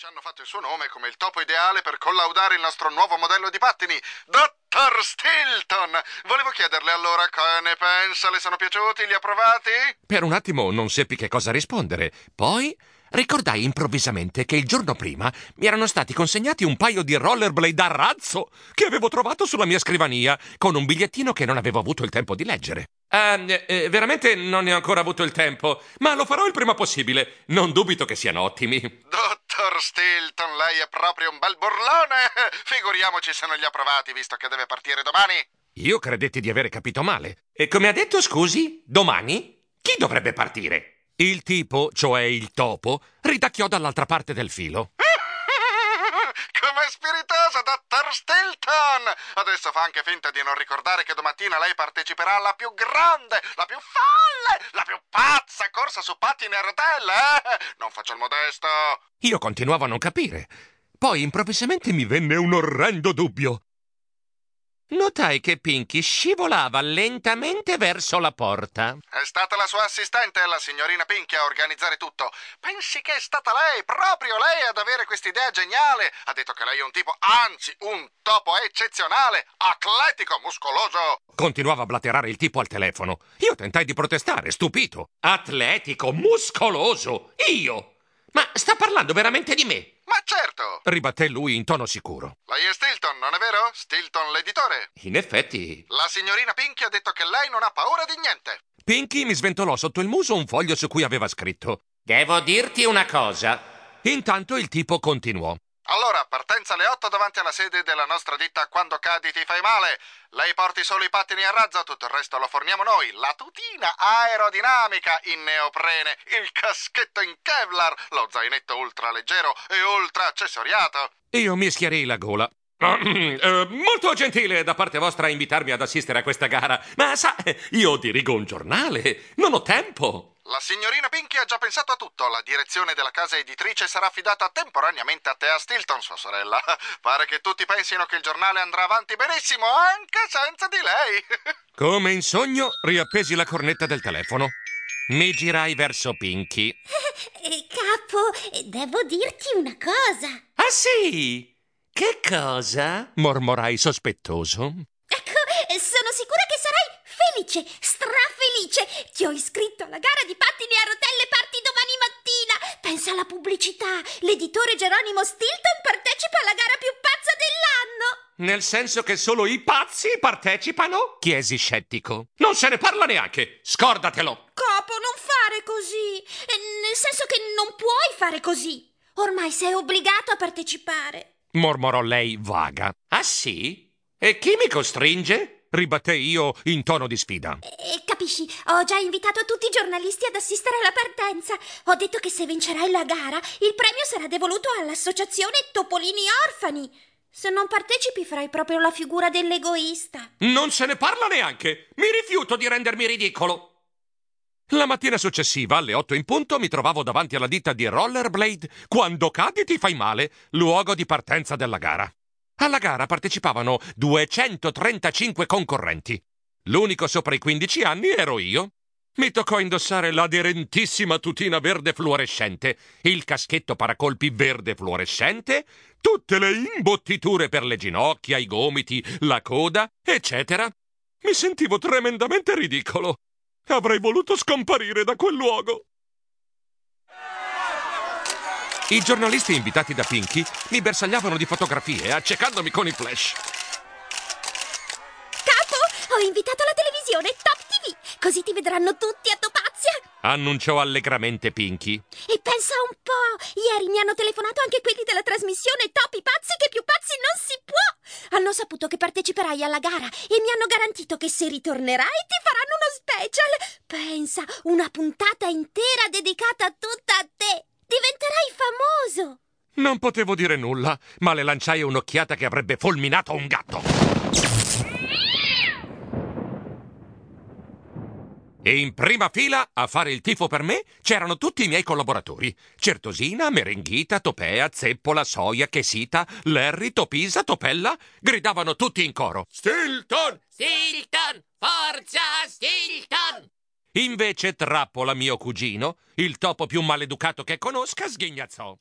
ci hanno fatto il suo nome come il topo ideale per collaudare il nostro nuovo modello di pattini. Dottor Stilton! Volevo chiederle allora che ne pensa, le sono piaciuti, li ha provati? Per un attimo non seppi che cosa rispondere. Poi ricordai improvvisamente che il giorno prima mi erano stati consegnati un paio di rollerblade a razzo che avevo trovato sulla mia scrivania, con un bigliettino che non avevo avuto il tempo di leggere. Eh, eh, veramente non ne ho ancora avuto il tempo, ma lo farò il prima possibile. Non dubito che siano ottimi. Dottor Stilton, lei è proprio un bel burlone! Figuriamoci se non li ha provati, visto che deve partire domani. Io credetti di avere capito male. E come ha detto, scusi, domani? Chi dovrebbe partire? Il tipo, cioè il topo, ridacchiò dall'altra parte del filo. Com'è spiritoso, dottor Stilton! Adesso fa anche finta di non ricordare che domattina lei parteciperà alla più grande, la più folle, la più pazza corsa su pattini a rotelle, eh? Non faccio il modesto. Io continuavo a non capire. Poi improvvisamente mi venne un orrendo dubbio. Notai che Pinky scivolava lentamente verso la porta. È stata la sua assistente, la signorina Pinky, a organizzare tutto. Pensi che è stata lei, proprio lei, ad avere quest'idea geniale? Ha detto che lei è un tipo, anzi, un topo eccezionale, atletico, muscoloso. Continuava a blaterare il tipo al telefono. Io tentai di protestare, stupito. Atletico, muscoloso. Io? Ma sta parlando veramente di me? Ma certo! ribatté lui in tono sicuro. Lei è Stilton, non è vero? Stilton l'editore. In effetti. La signorina Pinky ha detto che lei non ha paura di niente. Pinky mi sventolò sotto il muso un foglio su cui aveva scritto. Devo dirti una cosa. Intanto il tipo continuò. Allora, partenza alle 8 davanti alla sede della nostra ditta Quando cadi ti fai male. Lei porti solo i pattini a razzo, tutto il resto lo forniamo noi. La tutina aerodinamica in neoprene, il caschetto in Kevlar, lo zainetto ultra leggero e ultra accessoriato. Io mi schiarì la gola. Eh, molto gentile da parte vostra invitarmi ad assistere a questa gara, ma sa, io dirigo un giornale, non ho tempo. La signorina Pinky ha già pensato a tutto. La direzione della casa editrice sarà affidata temporaneamente a Thea Stilton, sua sorella. Pare che tutti pensino che il giornale andrà avanti benissimo, anche senza di lei. Come in sogno, riappesi la cornetta del telefono. Mi girai verso Pinky. Eh, Capo, devo dirti una cosa. Ah sì? Che cosa? mormorai sospettoso. Ecco, sono sicura che sarai felice, strafelice. Ti ho iscritto alla gara di pattini a rotelle, parti domani mattina. Pensa alla pubblicità. L'editore Geronimo Stilton partecipa alla gara più pazza dell'anno. Nel senso che solo i pazzi partecipano? Chiesi scettico. Non se ne parla neanche. Scordatelo. Capo, non fare così. Eh, Nel senso che non puoi fare così. Ormai sei obbligato a partecipare. mormorò lei vaga. Ah sì? E chi mi costringe? Ribatté io in tono di sfida. E capisci, ho già invitato tutti i giornalisti ad assistere alla partenza. Ho detto che se vincerai la gara, il premio sarà devoluto all'associazione Topolini Orfani. Se non partecipi, farai proprio la figura dell'egoista. Non se ne parla neanche. Mi rifiuto di rendermi ridicolo. La mattina successiva, alle otto in punto, mi trovavo davanti alla ditta di Rollerblade Quando cadi ti fai male, luogo di partenza della gara. Alla gara partecipavano 235 concorrenti. L'unico sopra i 15 anni ero io. Mi toccò indossare l'aderentissima tutina verde fluorescente, il caschetto paracolpi verde fluorescente, tutte le imbottiture per le ginocchia, i gomiti, la coda, eccetera. Mi sentivo tremendamente ridicolo. Avrei voluto scomparire da quel luogo. I giornalisti invitati da Pinky mi bersagliavano di fotografie, accecandomi con i flash. Capo, ho invitato la televisione Top TV, così ti vedranno tutti a Topazia. Annunciò allegramente Pinky. E pensa un po', ieri mi hanno telefonato anche quelli della trasmissione Top i pazzi che più pazzi non si può. Hanno saputo che parteciperai alla gara e mi hanno garantito che se ritornerai ti faranno uno special. Pensa, una puntata intera dedicata tutta a te. Diventerai famoso. Non potevo dire nulla, ma le lanciai un'occhiata che avrebbe fulminato un gatto. E in prima fila a fare il tifo per me c'erano tutti i miei collaboratori: Certosina, Merenghita, Topea, Zeppola, Soia, Chesita, Larry, Topisa, Topella. Gridavano tutti in coro: Stilton! Stilton! Forza! Invece Trappola, mio cugino, il topo più maleducato che conosca, sghignazzò.